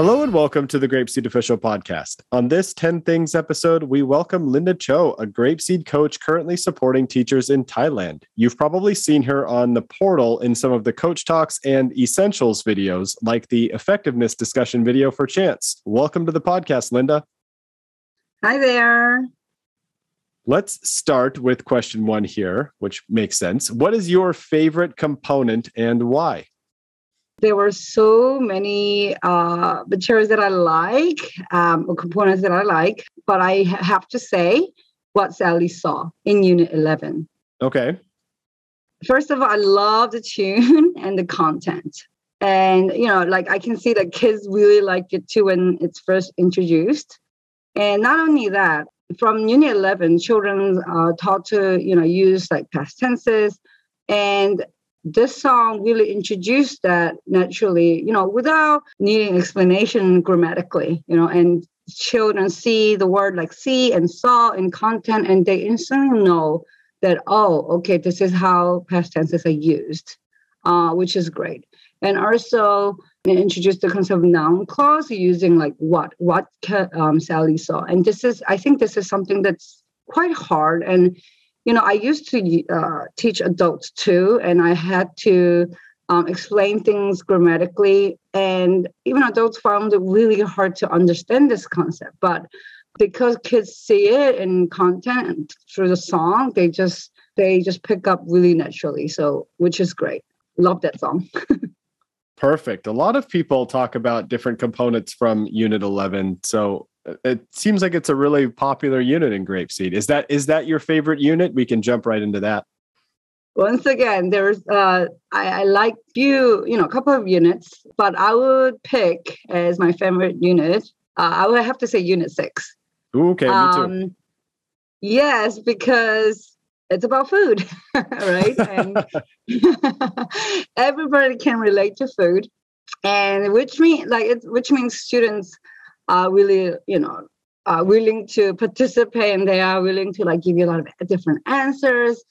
Hello and welcome to the Grapeseed Official Podcast. On this 10 Things episode, we welcome Linda Cho, a Grapeseed coach currently supporting teachers in Thailand. You've probably seen her on the portal in some of the coach talks and essentials videos, like the effectiveness discussion video for Chance. Welcome to the podcast, Linda. Hi there. Let's start with question one here, which makes sense. What is your favorite component and why? There were so many uh, materials that I like, um, or components that I like, but I have to say what Sally saw in Unit 11. Okay. First of all, I love the tune and the content. And, you know, like I can see that kids really like it too when it's first introduced. And not only that, from Unit 11, children are taught to, you know, use like past tenses. And this song really introduced that naturally, you know, without needing explanation grammatically, you know, and children see the word like see and saw in content and they instantly know that, oh, okay, this is how past tenses are used, uh, which is great. And also introduced the concept of noun clause using like what, what um, Sally saw. And this is, I think this is something that's quite hard and you know, I used to uh, teach adults too, and I had to um, explain things grammatically. And even adults found it really hard to understand this concept. But because kids see it in content through the song, they just they just pick up really naturally. So, which is great. Love that song. Perfect. A lot of people talk about different components from Unit 11. So it seems like it's a really popular unit in grapeseed is that is that your favorite unit we can jump right into that once again there's uh I, I like few you know a couple of units but i would pick as my favorite unit uh, i would have to say unit six okay um, me too. yes because it's about food right and everybody can relate to food and which means like it which means students are really, you know, are willing to participate and they are willing to like give you a lot of different answers.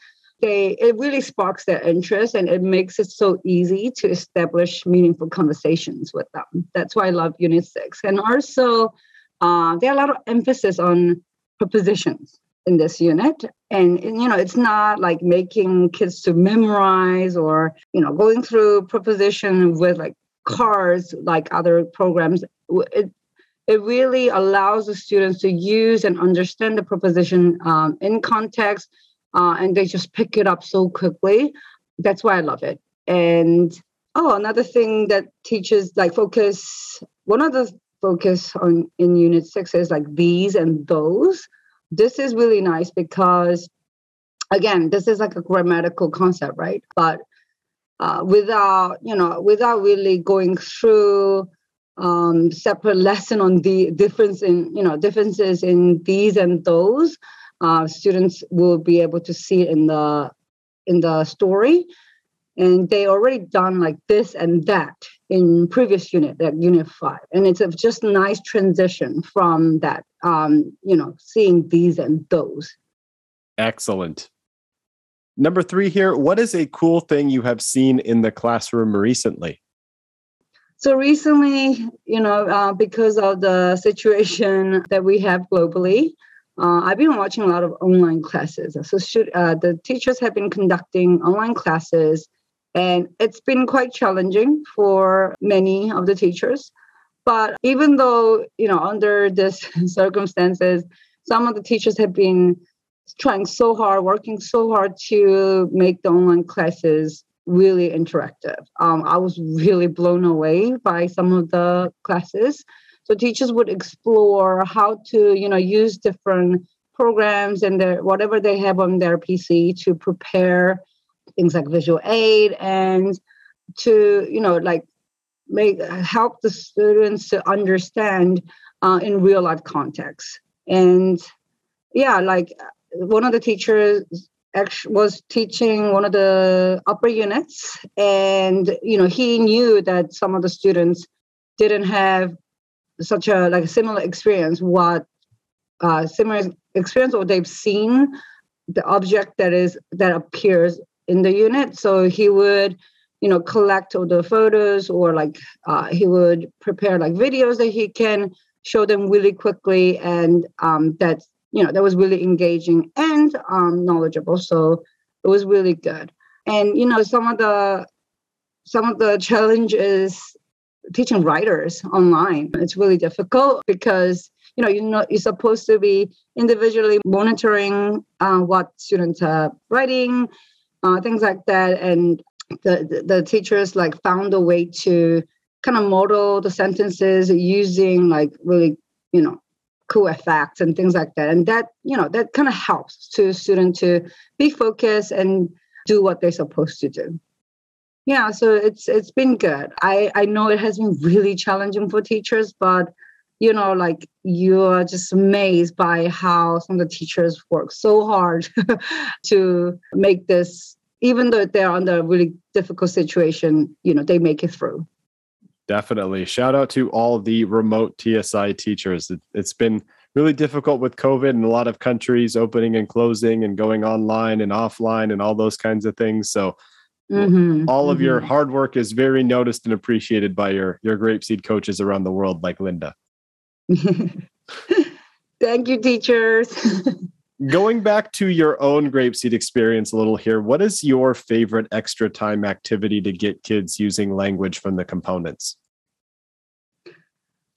They it really sparks their interest and it makes it so easy to establish meaningful conversations with them. That's why I love Unit Six. And also, uh, there are a lot of emphasis on prepositions in this unit. And, you know it's not like making kids to memorize or you know going through preposition with like cards like other programs. It, it really allows the students to use and understand the proposition um, in context uh, and they just pick it up so quickly. That's why i love it. And oh another thing that teachers like focus one of the focus on in unit six is like these and those this is really nice because again this is like a grammatical concept right? But uh, without you know without really going through um, separate lesson on the difference in you know differences in these and those uh, students will be able to see in the in the story and they already done like this and that in previous unit like unit five. And it's a just nice transition from that um you know seeing these and those. Excellent. Number three here what is a cool thing you have seen in the classroom recently? So recently, you know, uh, because of the situation that we have globally, uh, I've been watching a lot of online classes. So should, uh, the teachers have been conducting online classes, and it's been quite challenging for many of the teachers. But even though, you know, under this circumstances, some of the teachers have been trying so hard, working so hard to make the online classes really interactive. Um, I was really blown away by some of the classes. So teachers would explore how to, you know, use different programs and their whatever they have on their PC to prepare things like visual aid and to, you know, like make help the students to understand uh, in real life context. And yeah, like one of the teachers actually was teaching one of the upper units and you know he knew that some of the students didn't have such a like similar experience what uh similar experience or they've seen the object that is that appears in the unit. So he would you know collect all the photos or like uh, he would prepare like videos that he can show them really quickly and um, that you know that was really engaging and um, knowledgeable. So it was really good. And you know some of the some of the challenges teaching writers online it's really difficult because you know you know you're supposed to be individually monitoring uh, what students are writing uh, things like that. And the, the, teachers like found a way to kind of model the sentences using like really you know cool effects and things like that. And that you know that kind of helps to student to be focused and do what they're supposed to do. Yeah so it's it's been good. I i know it has been really challenging for teachers but you know like you're just amazed by how some of the teachers work so hard to make this even though they're under a really difficult situation you know they make it through Definitely. Shout out to all the remote TSI teachers. It, has been really difficult with COVID and a lot of countries opening and closing and going online and offline and all those kinds of things. So mm-hmm, all of mm-hmm. your hard work is very noticed and appreciated by your your grapeseed coaches around the world like Linda. Thank you, teachers. Going back to your own grapeseed experience a little here, what is your favorite extra time activity to get kids using language from the components?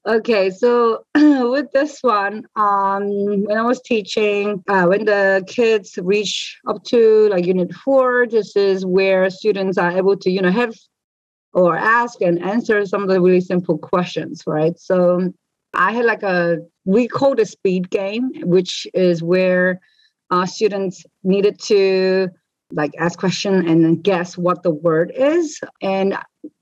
Okay, so with this one, um, when I was teaching, uh, when the kids reach up to like unit four, this is where students are able to, you know, have or ask and answer some of the really simple questions, right? So I had like a we call a speed game, which is where uh, students needed to like ask question and then guess what the word is. And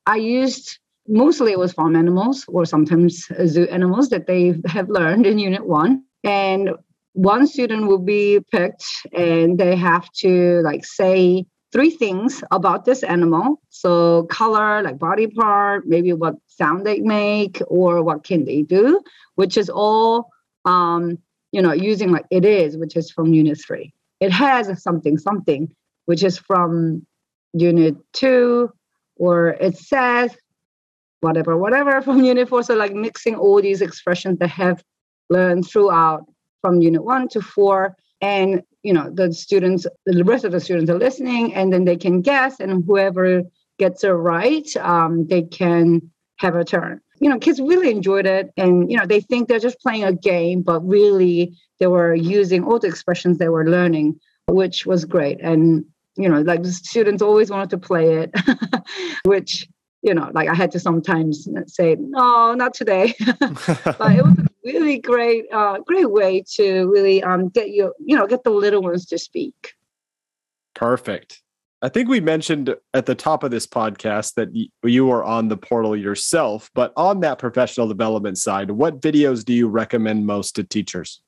I used mostly it was farm animals or sometimes zoo animals that they have learned in unit one. And one student will be picked and they have to like say three things about this animal. So color, like body part, maybe what sound they make or what can they do, which is all um, you know, using like it is, which is from unit three. It has something, something, which is from unit two, or it says whatever, whatever from unit four. So like mixing all these expressions that have learned throughout from unit one to four. And you know, the students, the rest of the students are listening, and then they can guess, and whoever gets it right, um, they can have a turn you know, kids really enjoyed it. And, you know, they think they're just playing a game, but really they were using all the expressions they were learning, which was great. And, you know, like the students always wanted to play it, which, you know, like I had to sometimes say, no, not today. but it was a really great, uh, great way to really um, get you, you know, get the little ones to speak. Perfect. I think we mentioned at the top of this podcast that you are on the portal yourself, but on that professional development side, what videos do you recommend most to teachers?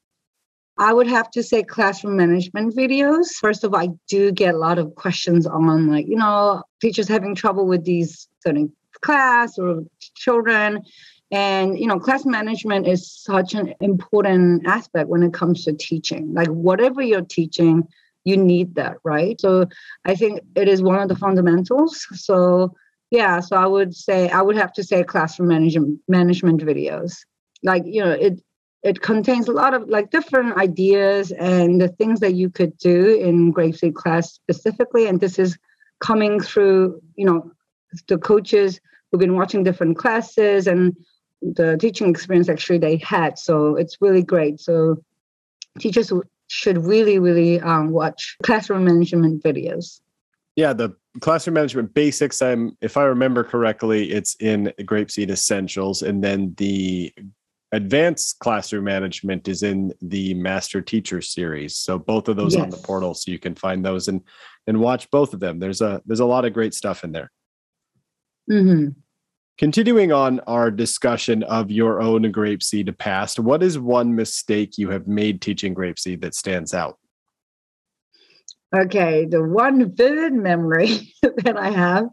I would have to say classroom management videos. First of all, I do get a lot of questions on, like, you know, teachers having trouble with these certain class or children. And, you know, class management is such an important aspect when it comes to teaching. Like, whatever you're teaching, you need that, right? So I think it is one of the fundamentals. So yeah, so I would say I would have to say classroom management management videos. Like, you know, it it contains a lot of like different ideas and the things that you could do in grapeseed class specifically. And this is coming through, you know, the coaches who've been watching different classes and the teaching experience actually they had. So it's really great. So teachers should really, really um, watch classroom management videos. Yeah, the classroom management basics. I'm, if I remember correctly, it's in Grapeseed Essentials, and then the advanced classroom management is in the Master Teacher series. So both of those yes. on the portal, so you can find those and and watch both of them. There's a there's a lot of great stuff in there. Mm-hmm. Continuing on our discussion of your own grapeseed past, what is one mistake you have made teaching grapeseed that stands out? Okay, the one vivid memory that I have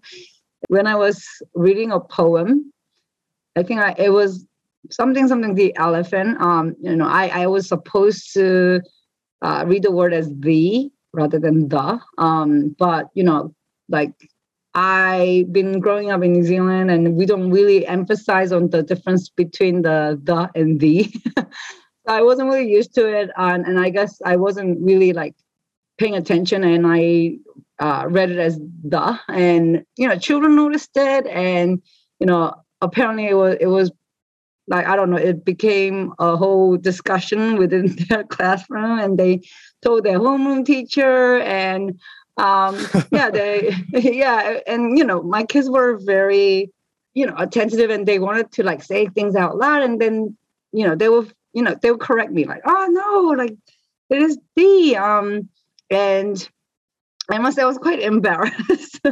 when I was reading a poem, I think I, it was something something the elephant. Um, you know, I I was supposed to uh, read the word as the rather than the. Um, but you know, like I've been growing up in New Zealand and we don't really emphasize on the difference between the the and the. so I wasn't really used to it. And, and I guess I wasn't really like paying attention and I uh, read it as the. And, you know, children noticed it. And, you know, apparently it was, it was like, I don't know, it became a whole discussion within their classroom and they told their homeroom teacher and um yeah they yeah and you know my kids were very you know attentive and they wanted to like say things out loud and then you know they will you know they will correct me like oh no like it is the um and i must say i was quite embarrassed.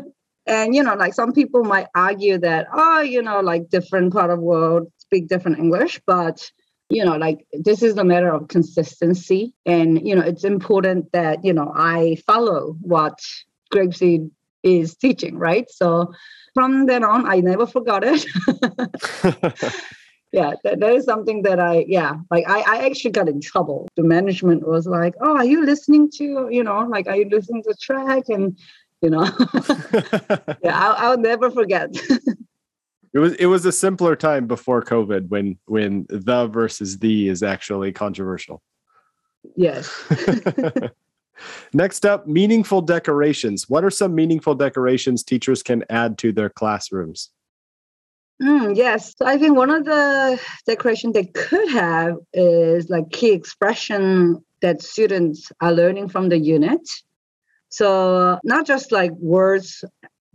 And you know like some people might argue that oh you know like different part of world speak different english but you know like this is a matter of consistency. And you know it's important that you know i follow what grapeseed is teaching right? So from then on i never forgot it. Yeah that, that is something that i yeah like I, I actually got in trouble. The management was like oh are you listening to you know like are you listening to track? And you know yeah I'll, I'll never forget it was it was a simpler time before COVID when when the versus the is actually controversial. Yes. Next up, meaningful decorations. What are some meaningful decorations teachers can add to their classrooms? Mm, yes, so I think one of the decorations they could have is like key expression that students are learning from the unit. So not just like words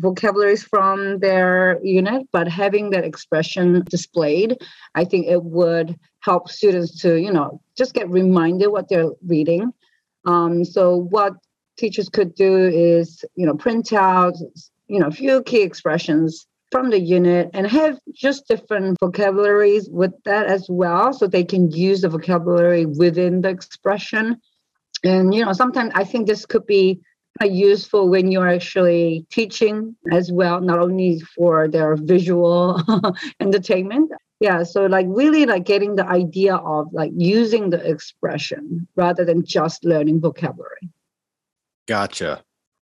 vocabularies from their unit, but having that expression displayed, I think it would help students to, you know, just get reminded what they're reading. Um, so what teachers could do is, you know, print out, you know, a few key expressions from the unit and have just different vocabularies with that as well so they can use the vocabulary within the expression and you know sometimes i think this could be useful when you're actually teaching as well, not only for their visual entertainment. Yeah, so like really like getting the idea of like using the expression rather than just learning vocabulary. Gotcha.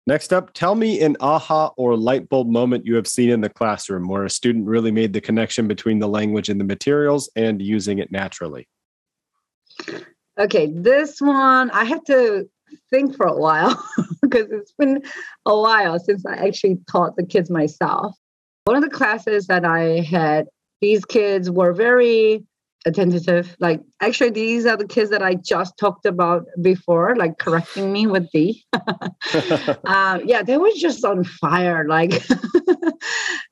Next up, tell me an aha or light bulb moment you have seen in the classroom where a student really made the connection between the language and the materials and using it naturally. Okay, this one I have to think for a while because it's been a while since I actually taught the kids myself. One of the classes that I had, these kids were very attentive. Like, actually, these are the kids that I just talked about before, like correcting me with the. um, yeah, they were just on fire. Like,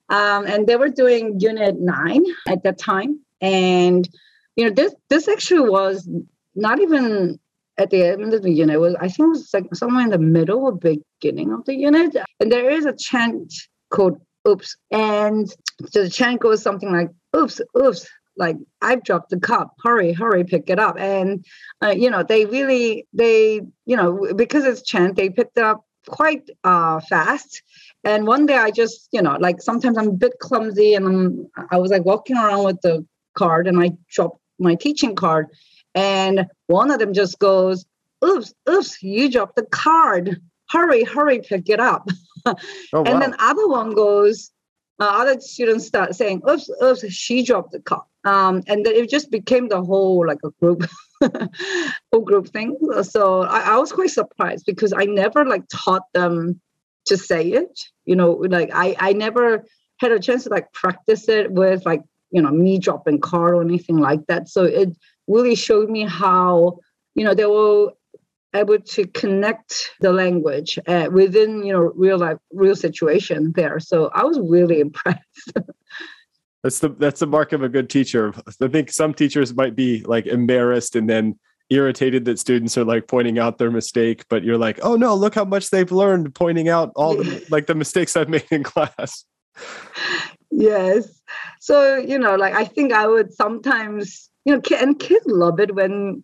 um, and they were doing unit nine at that time. And, you know, this this actually was not even at the end of the unit was I think it was like somewhere in the middle or beginning of the unit. And there is a chant called oops. And so the chant goes something like oops, oops, like I've dropped the cup. Hurry, hurry, pick it up. And uh, you know, they really they, you know, because it's chant, they picked it up quite uh fast. And one day I just, you know, like sometimes I'm a bit clumsy and I'm I was like walking around with the card and I dropped my teaching card and one of them just goes, oops, oops, you dropped the card. Hurry, hurry, pick it up. oh, and wow. then other one goes, uh, other students start saying, oops, oops, she dropped the card. Um, and then it just became the whole like a group whole group thing. So I, I was quite surprised because I never like taught them to say it. You know, like I, I never had a chance to like practice it with like, you know, me dropping card or anything like that. So it really showed me how you know they were able to connect the language uh, within you know real life real situation there. So i was really impressed. That's the that's the mark of a good teacher. I think some teachers might be like embarrassed and then irritated that students are like pointing out their mistake but you're like oh no look how much they've learned pointing out all the, like the mistakes i've made in class. Yes. So you know like i think i would sometimes you know, and kids love it when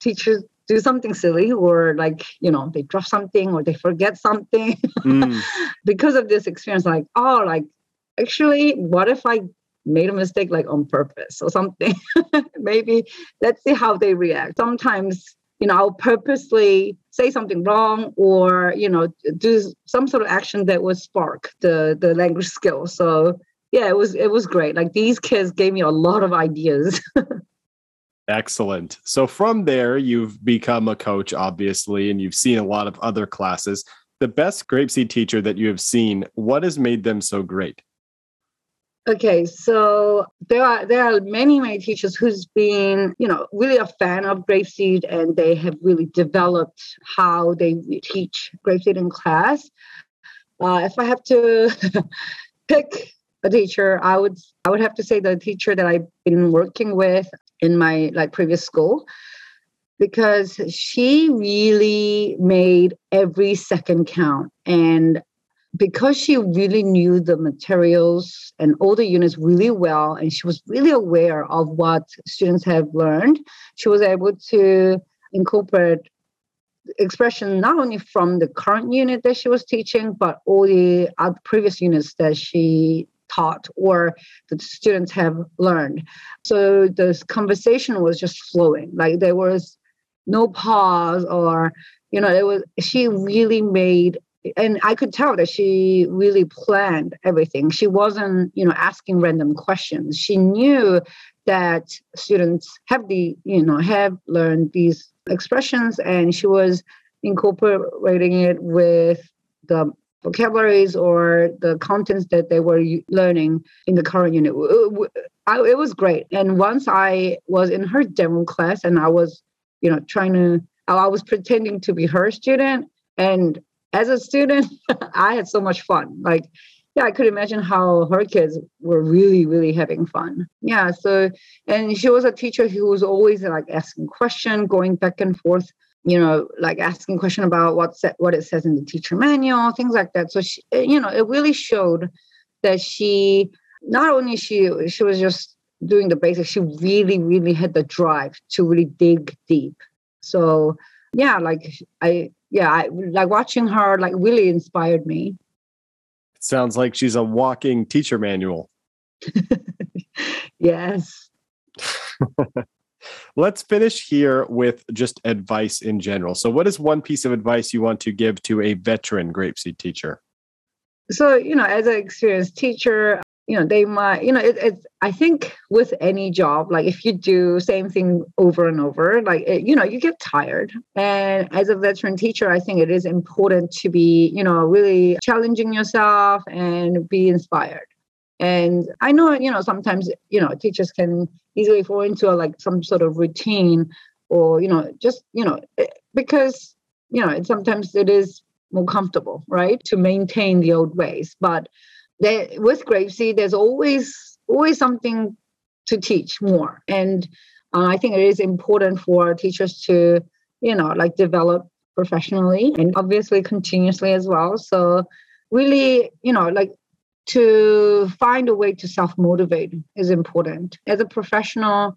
teachers do something silly or like you know they drop something or they forget something. Mm. because of this experience like oh like actually what if i made a mistake like on purpose or something? Maybe let's see how they react. Sometimes you know i'll purposely say something wrong or you know do some sort of action that would spark the the language skill. So yeah it was it was great. Like these kids gave me a lot of ideas excellent. So from there you've become a coach obviously and you've seen a lot of other classes. The best grapeseed teacher that you have seen what has made them so great? Okay, so there are there are many many teachers who's been you know really a fan of Grapeseed and they have really developed how they teach Grapeseed in class. Uh, if I have to pick a teacher, I would I would have to say the teacher that I've been working with in my like previous school because she really made every second count. And because she really knew the materials and all the units really well, and she was really aware of what students have learned, she was able to incorporate expression not only from the current unit that she was teaching, but all the previous units that she taught or the students have learned. So the conversation was just flowing. Like there was no pause or you know, it was she really made and I could tell that she really planned everything. She wasn't, you know, asking random questions. She knew that students have the, you know, have learned these expressions, and she was incorporating it with the vocabularies or the contents that they were learning in the current unit. It was great. And once I was in her demo class, and I was, you know, trying to, I was pretending to be her student, and as a student, I had so much fun. Like, yeah, I could imagine how her kids were really, really having fun. Yeah. So, and she was a teacher who was always like asking question, going back and forth. You know, like asking question about what what it says in the teacher manual, things like that. So, she, you know, it really showed that she not only she she was just doing the basics, she really, really had the drive to really dig deep. So, yeah, like I yeah, I, like watching her like really inspired me. It sounds like she's a walking teacher manual. yes. Let's finish here with just advice in general. So, what is one piece of advice you want to give to a veteran grapeseed teacher? So, you know, as an experienced teacher, you know they might you know it, it's i think with any job like if you do same thing over and over like it, you know you get tired and as a veteran teacher i think it is important to be you know really challenging yourself and be inspired and i know you know sometimes you know teachers can easily fall into a, like some sort of routine or you know just you know eh, because you know sometimes it is more comfortable right to maintain the old ways but there, with Grapeseed, there's always always something to teach more, and uh, I think it is important for teachers to you know like develop professionally and obviously continuously as well. So really, you know, like to find a way to self motivate is important as a professional.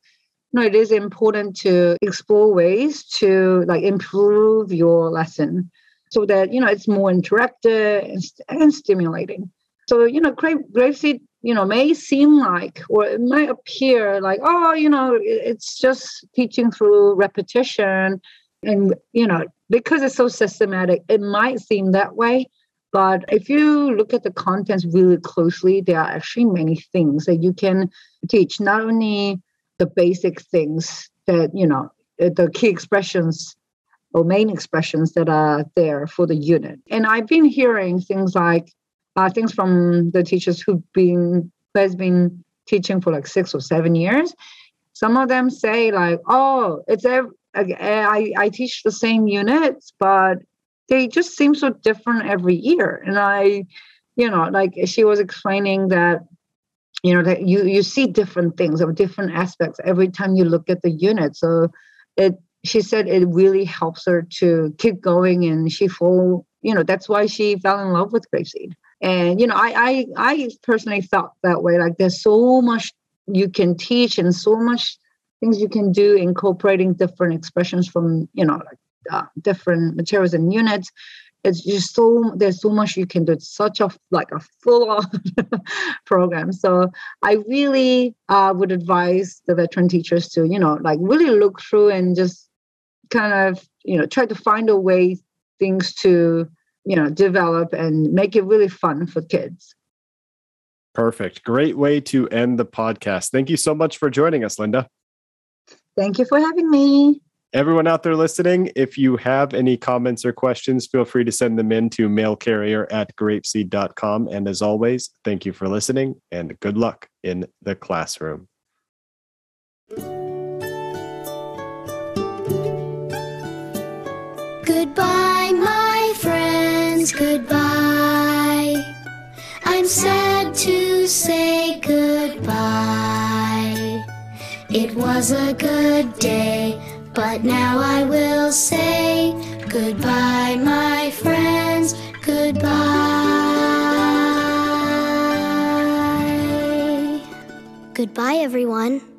You know, it is important to explore ways to like improve your lesson so that you know it's more interactive and, and stimulating. So, you know, grape, grapeseed, you know, may seem like, or it might appear like, oh, you know, it's just teaching through repetition. And, you know, because it's so systematic, it might seem that way. But if you look at the contents really closely, there are actually many things that you can teach, not only the basic things that, you know, the key expressions or main expressions that are there for the unit. And I've been hearing things like, uh, things from the teachers who've been who has been teaching for like six or seven years. Some of them say like, "Oh, it's ev- I I teach the same units, but they just seem so different every year." And I, you know, like she was explaining that you know that you you see different things of different aspects every time you look at the unit. So it she said it really helps her to keep going and she fall you know that's why she fell in love with grapeseed and you know I, I i personally felt that way. Like there's so much you can teach and so much things you can do incorporating different expressions from you know like uh, different materials and units. It's just so there's so much you can do. It's such a like a full on program. So i really uh, would advise the veteran teachers to you know like really look through and just kind of you know try to find a way things to you know develop and make it really fun for kids. Perfect. Great way to end the podcast. Thank you so much for joining us linda. Thank you for having me everyone out there listening if you have any comments or questions feel free to send them in to mailcarrier at grapeseed.com and as always thank you for listening and good luck in the classroom Goodbye, my friends, goodbye. I'm sad to say goodbye. It was a good day, but now I will say goodbye, my friends, goodbye. Goodbye, everyone.